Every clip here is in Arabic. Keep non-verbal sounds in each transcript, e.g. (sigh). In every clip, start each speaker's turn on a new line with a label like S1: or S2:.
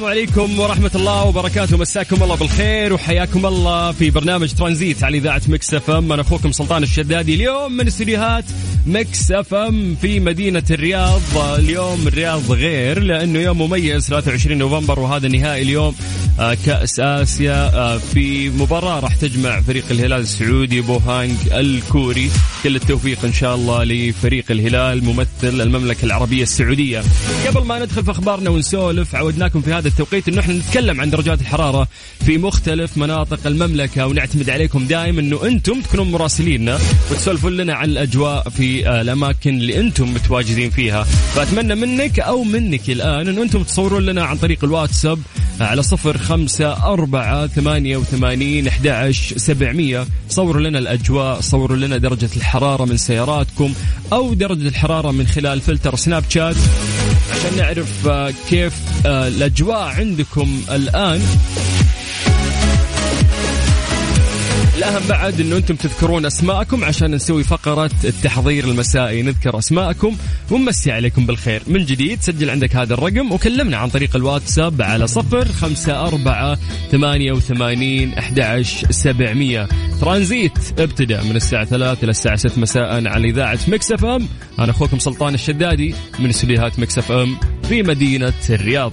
S1: السلام عليكم ورحمة الله وبركاته. مساكم الله بالخير وحياكم الله في برنامج ترانزيت على إذاعة Mix FM. أنا أخوكم سلطان الشدادي. اليوم من استديوهات Mix FM في مدينة الرياض. اليوم الرياض غير لأنه يوم مميز 23 نوفمبر وهذا نهائي اليوم. آه، كأس آسيا آه، في مباراة راح تجمع فريق الهلال السعودي بوهانج الكوري. كل التوفيق إن شاء الله لفريق الهلال ممثل المملكة العربية السعودية. قبل ما ندخل في أخبارنا ونسولف عودناكم في هذا التوقيت أنه إحنا نتكلم عن درجات الحرارة في مختلف مناطق المملكة ونعتمد عليكم دائما أنه أنتم تكونون مراسليننا وتسولفون لنا عن الأجواء في الأماكن اللي أنتم متواجدين فيها. فأتمنى منك أو منك الآن أنه أنتم تصورون لنا عن طريق الواتساب على صفر خمسة أربعة ثمانية وثمانين أحد سبعمية. صوروا لنا الأجواء صوروا لنا درجة الحرارة. من سياراتكم أو درجة الحرارة من خلال فلتر سناب شات. عشان نعرف آه، كيف آه، الأجواء عندكم الآن. الأهم بعد أنه أنتم تذكرون أسماءكم عشان نسوي فقرة التحضير المسائي. نذكر أسماءكم ونمسي عليكم بالخير. من جديد سجل عندك هذا الرقم وكلمنا عن طريق الواتساب على صفر خمسة أربعة ثمانية وثمانين أحداش سبعمية. ترانزيت ابتدأ من الساعة ثلاثة إلى الساعة ست مساء على إذاعة Mix FM. أنا أخوكم سلطان الشدادي من استديوهات Mix FM في مدينة الرياض.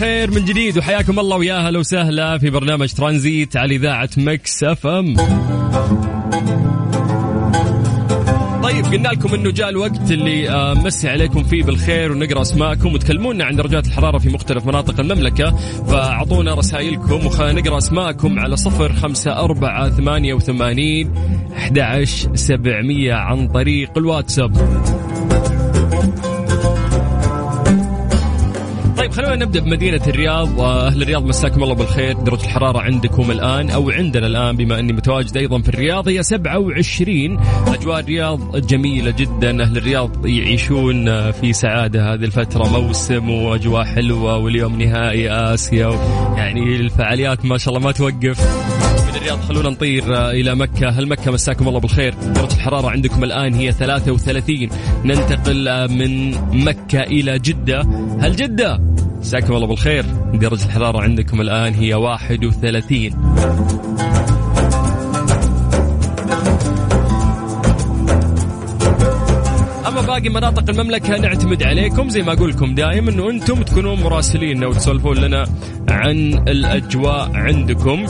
S1: بالخير من جديد وحياكم الله ويا أهلا وسهلا في برنامج ترانزيت على إذاعة مكس أف أم. طيب قلنا لكم إنه جاء الوقت اللي آه، مسي عليكم فيه بالخير ونقرأ أسماءكم وتكلمونا عن درجات الحرارة في مختلف مناطق المملكة. فأعطونا رسائلكم وخلينا نقرأ أسماءكم على صفر خمسة أربعة ثمانية وثمانين أحد عن طريق الواتساب. طيب خلونا نبدأ بمدينة الرياض أهل الرياض مساكم الله بالخير. درجة الحرارة عندكم الآن أو عندنا الآن بما أني متواجد أيضا في الرياض هي 27 أجواء الرياض جميلة جدا أهل الرياض يعيشون في سعادة هذه الفترة. موسم وأجواء حلوة واليوم نهائي آسيا يعني الفعاليات ما شاء الله ما توقف. من الرياض. خلونا نطير إلى مكة. هل مكة مساكم الله بالخير؟ درجه الحرارة عندكم الآن هي 33 ننتقل من مكة إلى جدة. هل جدة؟ مساكم الله بالخير. درجة الحرارة عندكم الآن هي 31 باقي مناطق المملكة نعتمد عليكم. زي ما أقول لكم دائما إنه أنتم تكونون مراسلين وتسولفون لنا عن الأجواء عندكم.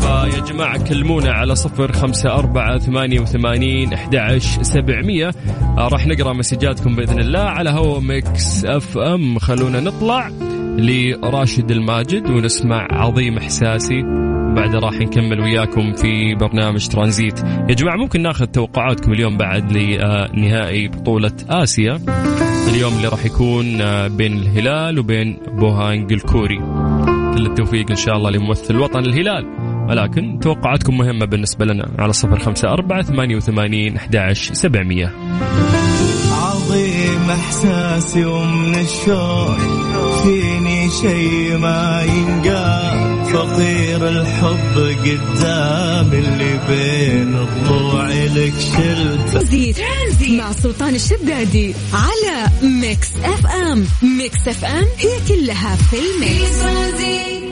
S1: فيا جماعة كلمونا على صفر خمسة أربعة ثمانية وثمانين أحد سبعمية. آه، راح نقرأ مسجاتكم بإذن الله على هوا Mix FM. خلونا نطلع لراشد الماجد ونسمع عظيم إحساسي. بعد راح نكمل وياكم في برنامج ترانزيت. يا جماعة ممكن ناخذ توقعاتكم اليوم بعد لنهائي بطولة آسيا؟ اليوم اللي راح يكون بين الهلال وبين بوهانج الكوري. كل التوفيق إن شاء الله لممثل الوطن الهلال. ولكن توقعاتكم مهمة بالنسبة لنا. على صفر خمسة أربعة ثمانية وثمانين أحداش سبعمية.
S2: عظيم إحساسي ومن الشوق. فيني شي ما ينقال. فقير الحب قدام اللي بين الضلوع لك شلت.
S3: زيت مع سلطان الشدادي على Mix FM. Mix FM it's all in the mix.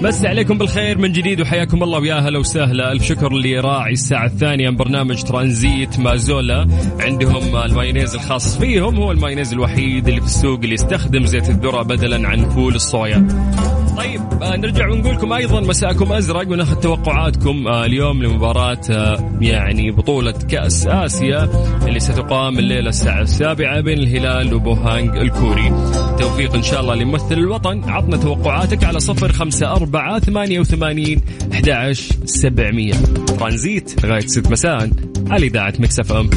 S1: مسا عليكم بالخير من جديد وحياكم الله ويا هلا وسهلا. ألف شكر لراعي الساعة الثانية من برنامج ترانزيت Mazola. عندهم المايونيز الخاص فيهم هو المايونيز الوحيد اللي في السوق اللي يستخدم زيت الذرة بدلا عن فول الصويا. طيب آه نرجع ونقول لكم أيضا مساءكم أزرق وناخذ توقعاتكم آه اليوم لمباراة آه يعني بطولة كأس آسيا اللي ستقام الليلة الساعة السابعة بين الهلال وبوهانج الكوري. توفيق إن شاء الله لممثل الوطن. عطنا توقعاتك على صفر خمسة أربعة ثمانية وثمانين أحد سبعمية. ترانزيت لغاية ست مساء على إذاعة مكسف أم.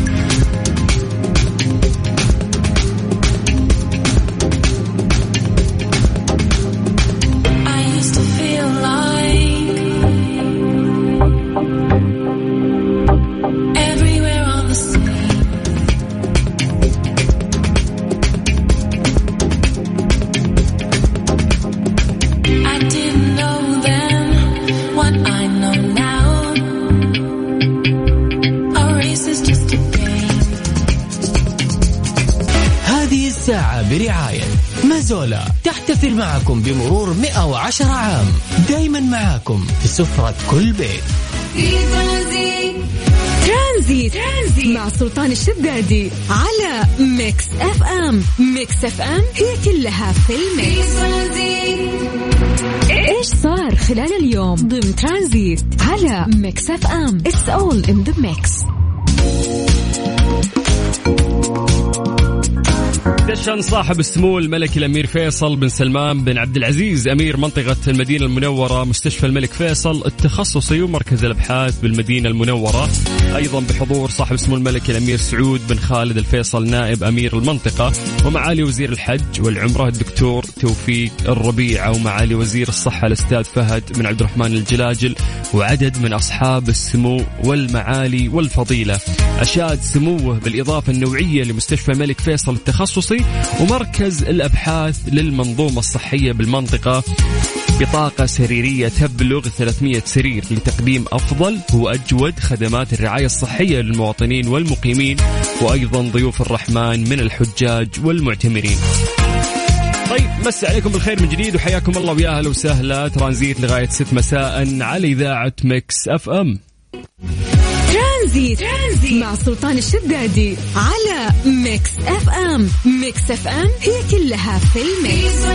S4: تحتفل معكم بمرور 110 عام. دايما معاكم في سفرة كل بيت.
S3: ترانزيت. ترانزيت مع سلطان الشدادي على Mix FM Mix FM هي كلها في الميكس. إيش صار خلال اليوم ضمن ترانزيت على Mix FM it's all in the mix
S1: دشن صاحب السمو الملكي الأمير فيصل بن سلمان بن عبد العزيز أمير منطقة المدينة المنورة مستشفى الملك فيصل التخصصي ومركز الأبحاث بالمدينة المنورة. أيضا بحضور صاحب السمو الملكي الأمير سعود بن خالد الفيصل نائب أمير المنطقة ومعالي وزير الحج والعمرة الدكتور توفيق الربيعه ومعالي وزير الصحة الأستاذ فهد بن عبد الرحمن الجلاجل وعدد من أصحاب السمو والمعالي والفضيلة. أشاد سموه بالإضافة النوعية لمستشفى الملك فيصل التخصصي ومركز الأبحاث للمنظومة الصحية بالمنطقة بطاقة سريرية تبلغ 300 سرير لتقديم أفضل وأجود خدمات الرعاية الصحية للمواطنين والمقيمين وأيضا ضيوف الرحمن من الحجاج والمعتمرين. طيب مس عليكم بالخير من جديد وحياكم الله ويا أهلا وسهلا. ترانزيت لغاية 6 مساء على إذاعة Mix FM.
S3: ترانزيت. ترانزيت مع سلطان الشدادي على Mix FM. Mix FM هي كلها في الميكس.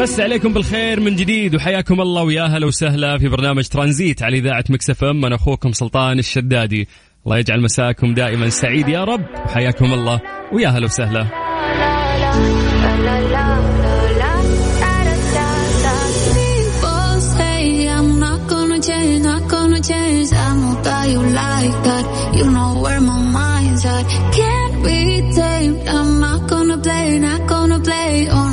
S1: مس عليكم بالخير من جديد وحياكم الله ويا هلا وسهلا في برنامج ترانزيت على إذاعة Mix FM. أنا أخوكم سلطان الشدادي. الله يجعل مساكم دائما سعيد يا رب. وحياكم الله ويا هلا وسهلا. You like that. You know where my mind's at. Can't be tamed. I'm not gonna play, not gonna play. Oh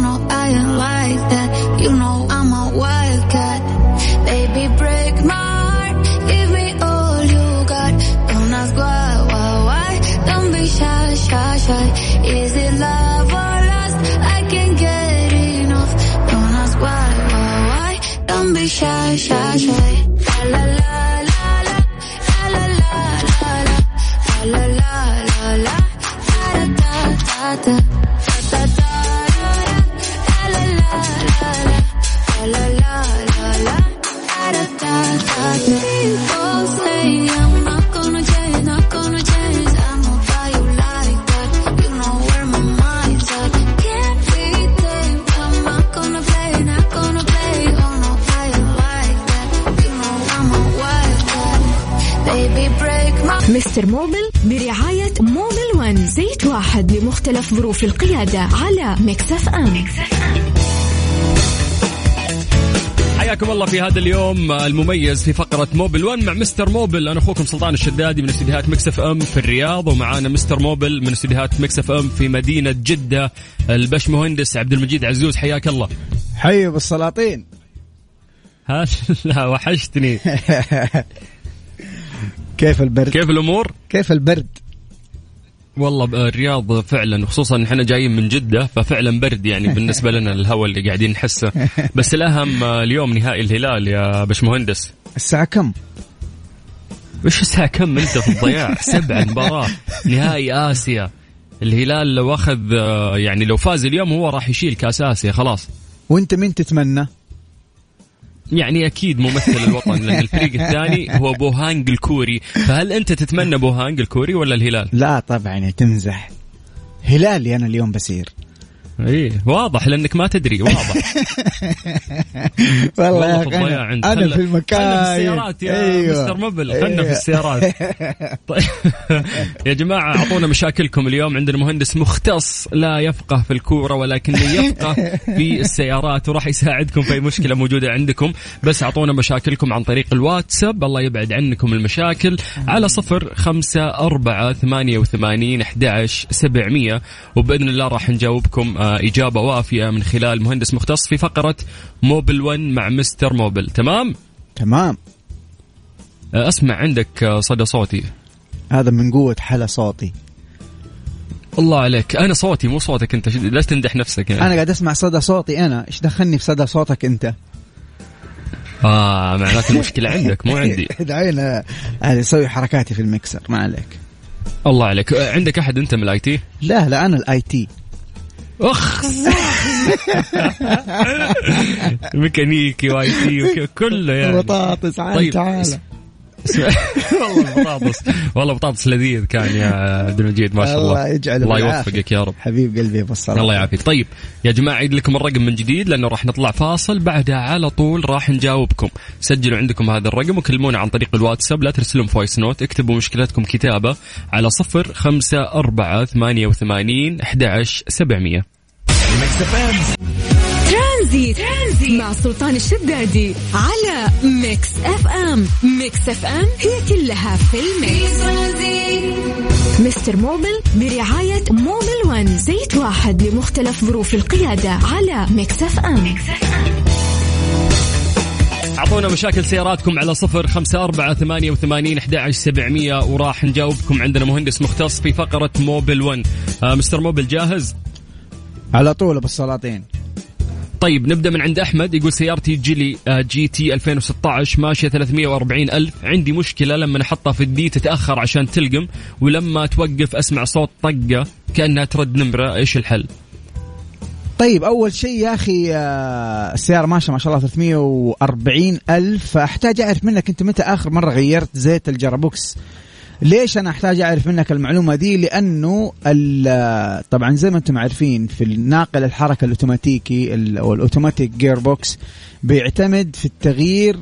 S3: ظروف القيادة على مكسف أم
S1: حياكم الله في هذا اليوم المميز في فقرة Mobil 1 مع mister Mobil. أنا أخوكم سلطان الشدادي من استديوهات Mix FM في الرياض ومعانا mister Mobil من استديوهات Mix FM في مدينة جدة الباشمهندس عبد المجيد عزوز حياك الله.
S5: حي بالسلاطين.
S1: هلا (laughs) وحشتني. (laughs)
S5: كيف البرد؟
S1: كيف الأمور؟
S5: كيف البرد؟
S1: والله الرياض فعلا خصوصا إحنا جايين من جدة ففعلا برد يعني (laughs) بالنسبة لنا الهواء اللي قاعدين نحسه. بس الأهم آه، اليوم نهائي الهلال يا باشمهندس.
S5: الساعة كم؟
S1: وش الساعة كم أنت في الضياع؟ (laughs) سبعة مباراة. نهائي آسيا. الهلال لو أخذ آه، يعني لو فاز اليوم هو راح يشيل كأس آسيا خلاص.
S5: وأنت مين تتمنى؟
S1: يعني أكيد ممثل الوطن لأن الفريق الثاني هو بوهانج الكوري. فهل أنت تتمنى بوهانج الكوري ولا الهلال؟
S5: لا طبعا تمزح. هلالي أنا اليوم بصير
S1: إيه واضح لأنك ما تدري واضح. (laughs)
S5: والله يا
S1: في الضياع
S5: أنا,
S1: خلنا-
S5: في المكان
S1: خلنا في السيارات يا
S5: أيوة.
S1: mister Mobil خلنا في
S5: أيوة.
S1: السيارات. (laughs) طيب. (laughs) يا جماعة أعطونا مشاكلكم اليوم. عندنا مهندس مختص لا يفقه في الكورة ولكنه يفقه في السيارات وراح يساعدكم في أي مشكلة موجودة عندكم. بس أعطونا مشاكلكم عن طريق الواتساب. الله يبعد عنكم المشاكل. على صفر خمسة أربعة ثمانية وثمانين أحداش سبعمية. وبإذن الله راح نجاوبكم إجابة وافية من خلال مهندس مختص في فقرة موبل 1 مع مستر موبل. تمام؟
S5: تمام.
S1: آه، أسمع عندك آه، صدى صوتي.
S5: هذا من قوة حلا صوتي.
S1: الله عليك. أنا صوتي مو صوتك أنت. لا تمدح نفسك يعني.
S5: أنا قاعد أسمع صدى صوتي أنا. إيش دخلني في صدى صوتك أنت؟
S1: آه معناته المشكلة عندك مو عندي. (laughs)
S5: دعينا أسوي حركاتي في المكسر ما عليك.
S1: الله عليك. آه، عندك أحد أنت من ال IT؟
S5: لا لا أنا ال IT.
S1: اخ (laughs) ميكانيكي و IT كله يعني
S5: بطاطس عال
S1: طيب،
S5: تعال. (laughs)
S1: والله بطاطس والله بطاطس لذيذ كان يا عبد المجيد ما شاء الله.
S5: الله يجعله
S1: الله. يوفقك يا رب.
S5: حبيب قلبي ابو السلاطين
S1: الله يعافيك. طيب يا جماعة عيد لكم الرقم من جديد لأنه راح نطلع فاصل بعدها على طول راح نجاوبكم. سجلوا عندكم هذا الرقم وكلمونا عن طريق الواتساب لا ترسلون voice note اكتبوا مشكلتكم كتابة على صفر خمسة أربعة ثمانية وثمانين أحد سبعمية.
S3: ترانزيت. ترانزيت. مع سلطان الشدادي على Mix FM. Mix FM هي كلها في الميكس. mister Mobil برعاية Mobil one زيت واحد لمختلف ظروف القيادة على Mix FM.
S1: أعطونا مشاكل سياراتكم على صفر خمسة أربعة ثمانية وثمانين أحد سبعمية وراح نجاوبكم عندنا مهندس مختص في فقرة Mobil one آه mister Mobil جاهز؟
S5: على طول أبو السلاطين.
S1: طيب نبدأ من عند أحمد. يقول سيارتي Geely GT 2016 ماشية 340 ألف. عندي مشكلة لما أحطها في ال D تتأخر عشان تلقم ولما توقف أسمع صوت طقة كأنها ترد نمرة إيش الحل؟
S5: طيب أول شيء يا أخي آه، السيارة ماشية ما شاء الله 340 ألف. فأحتاج أعرف منك أنت متى آخر مرة غيرت زيت ال gearbox؟ ليش أنا أحتاج أعرف منك المعلومة دي؟ لأنه طبعا زي ما أنتم عارفين في الناقل الحركة الأوتوماتيكي ال- أو ال automatic gearbox بيعتمد في التغيير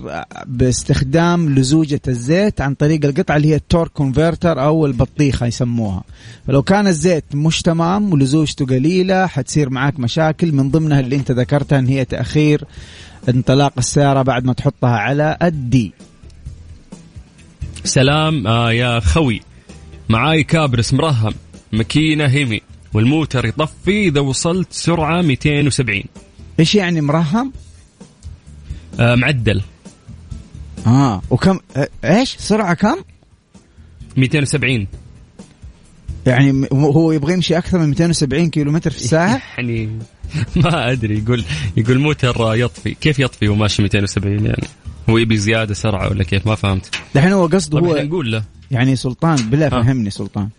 S5: باستخدام لزوجة الزيت عن طريق القطعة اللي هي ال torque converter أو البطيخة يسموها. فلو كان الزيت مش تمام ولزوجته قليلة حتصير معاك مشاكل. من ضمنها اللي أنت ذكرتها إن هي تأخير انطلاق السيارة بعد ما تحطها على ال D.
S1: سلام آه يا خوي معاي كابرس مرهم ماكينه هيمي والموتر يطفي إذا وصلت سرعة 270
S5: إيش يعني مرهم؟
S1: آه معدل
S5: آه وكم آه، إيش؟ سرعة كم؟
S1: 270
S5: يعني م- هو يبغى يمشي أكثر من 270 كيلومتر في الساعة؟ (laughs)
S1: يعني ما أدري يقول يقول موتر يطفي كيف يطفي وماشي 270 يعني هو يبي زيادة سرعة ولا كيف؟ ما فهمت.
S5: دحين هو قصده
S1: طيب
S5: هو
S1: نقول له.
S5: يعني سلطان بالله
S1: آه.
S5: فهمني سلطان.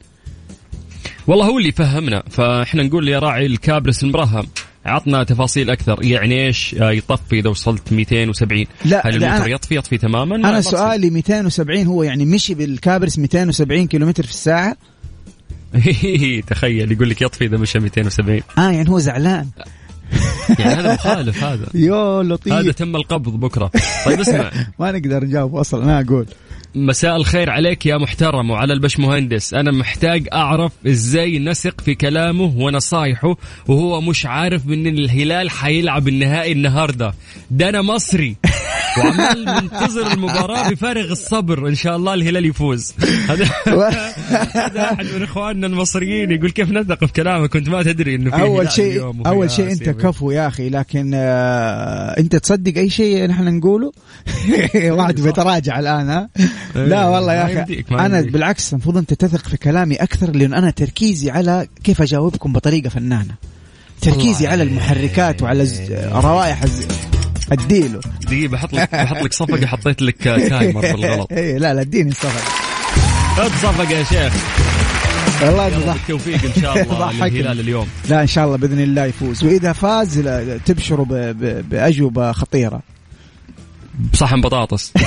S1: والله هو اللي فهمنا فإحنا نقول يا راعي الكابرس المرهم. عطنا تفاصيل أكثر. يعني إيش؟ آه، يطفي إذا وصلت 270
S5: لا،
S1: هل
S5: أنا-
S1: يطفي؟ يطفي تماما؟ أنا.
S5: سؤالي 270 هو يعني مشي بالكابرس 270 كيلومتر في الساعة؟ (laughs)
S1: تخيل يقول لك يطفي إذا مشى 270
S5: آه يعني هو زعلان.
S1: يعني هذا مخالف هذا. (laughs)
S5: يو لطيف.
S1: هذا تم القبض بكرة. طيب اسمع. (laughs)
S5: ما نقدر نجاوب أصلا أنا أقول.
S1: مساء الخير عليك يا محترم وعلى البش مهندس. أنا محتاج أعرف إزاي نثق في كلامه ونصايحه وهو مش عارف ان الهلال حيلعب النهائي النهارده. ده أنا مصري. (laughs) وعمال منتظر المباراة بفارغ الصبر إن شاء الله الهلال يفوز. هذا هذا أحد من إخواننا المصريين يقول كيف نثق في كلامك؟ كنت ما تدري إنه في أول
S5: شيء أول شيء
S1: أنت.
S5: كفو يا أخي لكن آه أنت تصدق أي شيء نحن نقوله؟ (laughs) واحد بيتراجع الآن ها؟ لا
S1: إيه،
S5: والله
S1: ما
S5: يا أخي
S1: أنا.
S5: بالعكس المفروض أنت تثق في كلامي أكثر لأن أنا تركيزي على كيف أجاوبكم بطريقة فنانة. تركيزي على المحركات وعلى الز- روائح الز- أديله.
S1: دقيقة بحط لك بحط لك صفقة حطيت لك timer (laughs) بالغلط.
S5: إيه لا لا اديني الصفر
S1: حط صفقه يا شيخ.
S5: والله
S1: يلا
S5: يضحك
S1: بالتوفيق إن شاء الله. (laughs) للهلال اليوم.
S5: لا إن شاء الله بإذن الله يفوز. وإذا فاز تبشروا بأجوبة خطيرة.
S1: بصحن بطاطس. (laughs)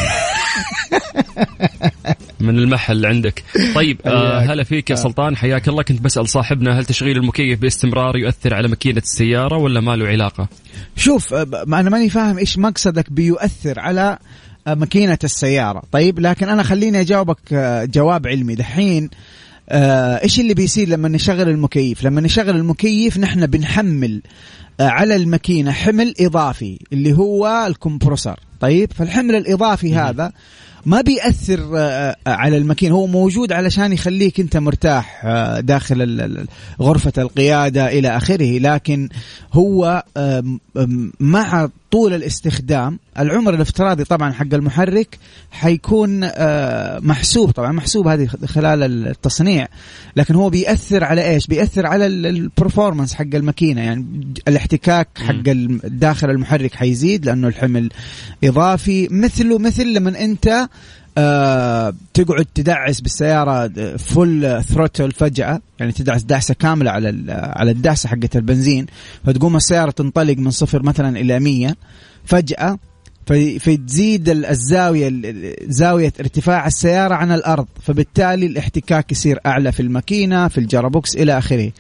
S1: من المحل عندك. طيب آه. هلا فيك يا سلطان حياك الله. كنت بسأل صاحبنا هل تشغيل المكيف باستمرار يؤثر على ماكينة السيارة ولا ما له علاقة؟
S5: شوف أه، ما أنا ماني فاهم إيش مقصدك بيؤثر على أه، ماكينة السيارة. طيب لكن أنا خليني أجاوبك أه، جواب علمي. دحين آه، إيش اللي بيصير لما نشغل المكيف؟ لما نشغل المكيف نحن بنحمل آه، على الماكينة حمل إضافي اللي هو الكمبروسر. طيب فالحمل الإضافي هذا ما بيأثر آه، آه، على الماكينة هو موجود علشان يخليك انت مرتاح آه، داخل غرفة القيادة إلى آخره. لكن هو مع طول الاستخدام. العمر الافتراضي طبعا حق المحرك حيكون آه، محسوب. طبعا محسوب هذه خلال التصنيع. لكن هو بيأثر على إيش؟ بيأثر على ال performance حق الماكينة. يعني الاحتكاك حق داخل المحرك حيزيد لأنه الحمل إضافي. مثله مثل لما أنت آه تقعد تدعس بالسيارة full throttle فجأة يعني تدعس دعسة كاملة على ال- على الدعسة حقت البنزين فتقوم السيارة تنطلق من صفر مثلا إلى 100 فجأة فتزيد ال- الزاوية ال- زاوية ارتفاع السيارة عن الأرض فبالتالي الاحتكاك يصير أعلى في الماكينة في الجرابوكس إلى آخره.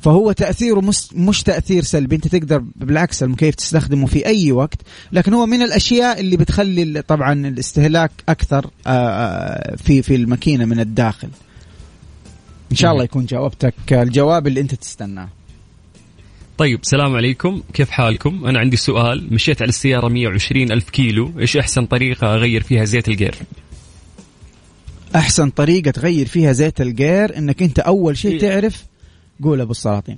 S5: فهو تاثيره مش, مش تأثير سلبي. انت تقدر بالعكس المكيف تستخدمه في أي وقت. لكن هو من الأشياء اللي بتخلي طبعا الاستهلاك أكثر آه، آه، في في الماكينة من الداخل. إن شاء الله يكون جاوبتك الجواب اللي أنت تستناه.
S1: طيب السلام عليكم. كيف حالكم؟ أنا عندي سؤال. مشيت على السيارة 120 ألف كيلو. إيش أحسن طريقة أغير فيها زيت الجير؟
S5: أحسن طريقة تغير فيها زيت الجير إنك أنت أول شيء
S1: إيه.
S5: تعرف قول أبو السلاطين.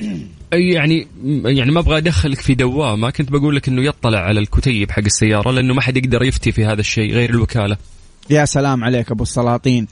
S5: (clears throat)
S1: أي يعني يعني ما أبغى أدخلك في دوامه كنت بقول لك إنه يطلع على الكتيب حق السيارة لأنه ما حد يقدر يفتي في هذا الشيء غير الوكالة.
S5: يا سلام عليك أبو السلاطين.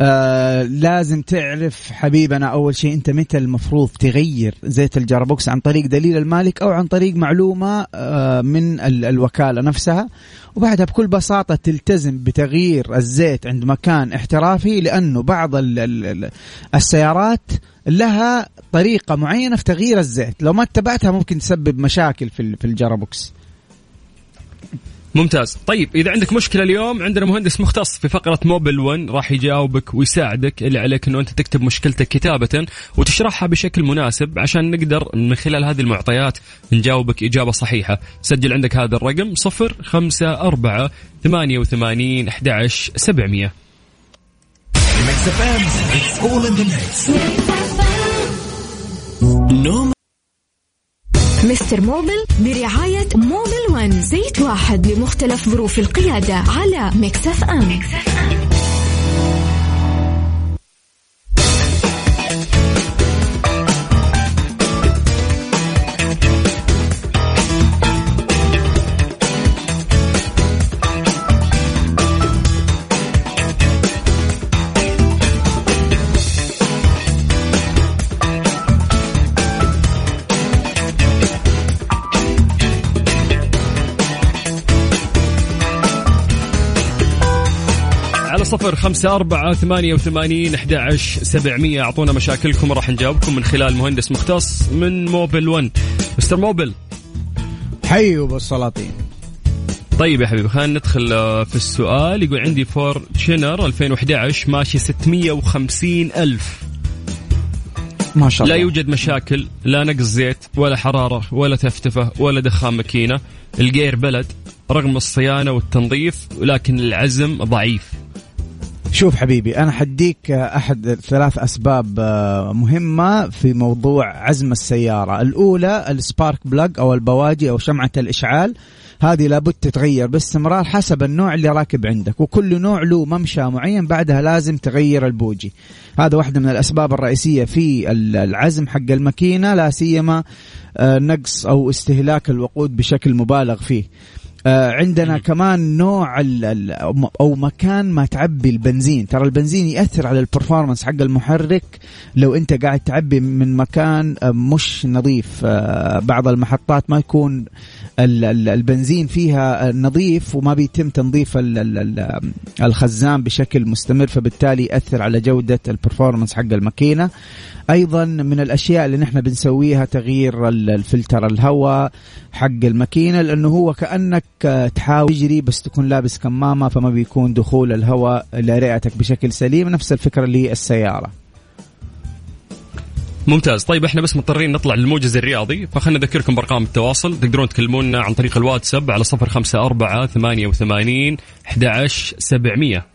S5: آه لازم تعرف حبيبنا أول شيء أنت متى المفروض تغير زيت ال gearbox عن طريق دليل المالك أو عن طريق معلومة آه من ال- الوكالة نفسها. وبعدها بكل بساطة تلتزم بتغيير الزيت عند مكان احترافي لأنه بعض ال ال ال السيارات لها طريقة معينة في تغيير الزيت. لو ما اتبعتها ممكن تسبب مشاكل في في الجرابوكس
S1: ممتاز. طيب إذا عندك مشكلة اليوم عندنا مهندس مختص في فقرة موبل 1 راح يجاوبك ويساعدك اللي عليك إنه أنت تكتب مشكلتك كتابة وتشرحها بشكل مناسب عشان نقدر من خلال هذه المعطيات نجاوبك إجابة صحيحة. سجل عندك هذا الرقم 0 5 4 88 11 700
S6: Mix FM, it's all in the mix.
S4: نوم
S3: Mister Mobil برعاية Mobil One زيت واحد لمختلف ظروف القيادة على Mix FM.
S1: على صفر خمسة أربعة ثمانية وثمانين أحد سبعمية. أعطونا مشاكلكم وراح نجاوبكم من خلال مهندس مختص من Mobil 1 Mister Mobil.
S5: حيوا ابو السلاطين
S1: طيب يا حبيبي خلينا ندخل آه، في السؤال. يقول عندي Fortuner 2011 ماشي 650 ألف.
S5: ما شاء الله.
S1: لا يوجد مشاكل لا نقص زيت ولا حرارة ولا تفتفة ولا دخان ماكينة. الجير بلد رغم الصيانة والتنظيف ولكن العزم ضعيف.
S5: شوف حبيبي أنا حديك أحد ثلاث أسباب آه، مهمة في موضوع عزم السيارة. الأولى ال spark plug أو البواجي أو شمعة الإشعال هذه لابد تتغير باستمرار حسب النوع اللي راكب عندك وكل نوع له ممشى معين بعدها لازم تغير البوجي. هذا واحدة من الأسباب الرئيسية في العزم حق الماكينة لا سيما آه، نقص أو استهلاك الوقود بشكل مبالغ فيه. عندنا كمان نوع أو مكان ما تعبي البنزين. ترى البنزين يأثر على ال performance حق المحرك. لو أنت قاعد تعبي من مكان آه، مش نظيف. آه، بعض المحطات ما يكون البنزين فيها نظيف وما بيتم تنظيف الخزان بشكل مستمر فبالتالي يأثر على جودة ال performance حق الماكينة. أيضا من الأشياء اللي نحن بنسويها تغيير الفلتر الهواء حق الماكينة لأنه هو كأنك تحاول تجري بس تكون لابس كمامة فما بيكون دخول الهواء لرئتك بشكل سليم. نفس الفكرة للسيارة.
S1: ممتاز. طيب إحنا بس مضطرين نطلع للموجز الرياضي. فخلنا نذكركم بأرقام التواصل. تقدرون تكلمونا عن طريق الواتساب على 054 88 11700